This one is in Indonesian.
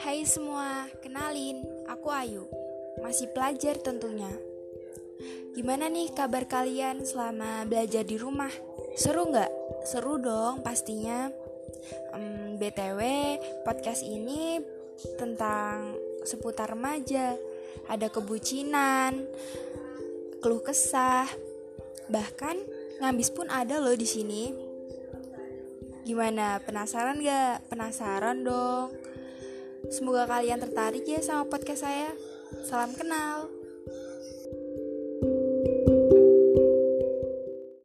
Hai semua, kenalin, aku Ayu. Masih pelajar tentunya. Gimana nih kabar kalian selama belajar di rumah? Seru nggak? Seru dong pastinya. Um, BTW, podcast ini tentang seputar remaja. Ada kebucinan, keluh kesah, bahkan ngambis pun ada loh di sini. Gimana? Penasaran gak? Penasaran dong. Semoga kalian tertarik ya sama podcast saya. Salam kenal.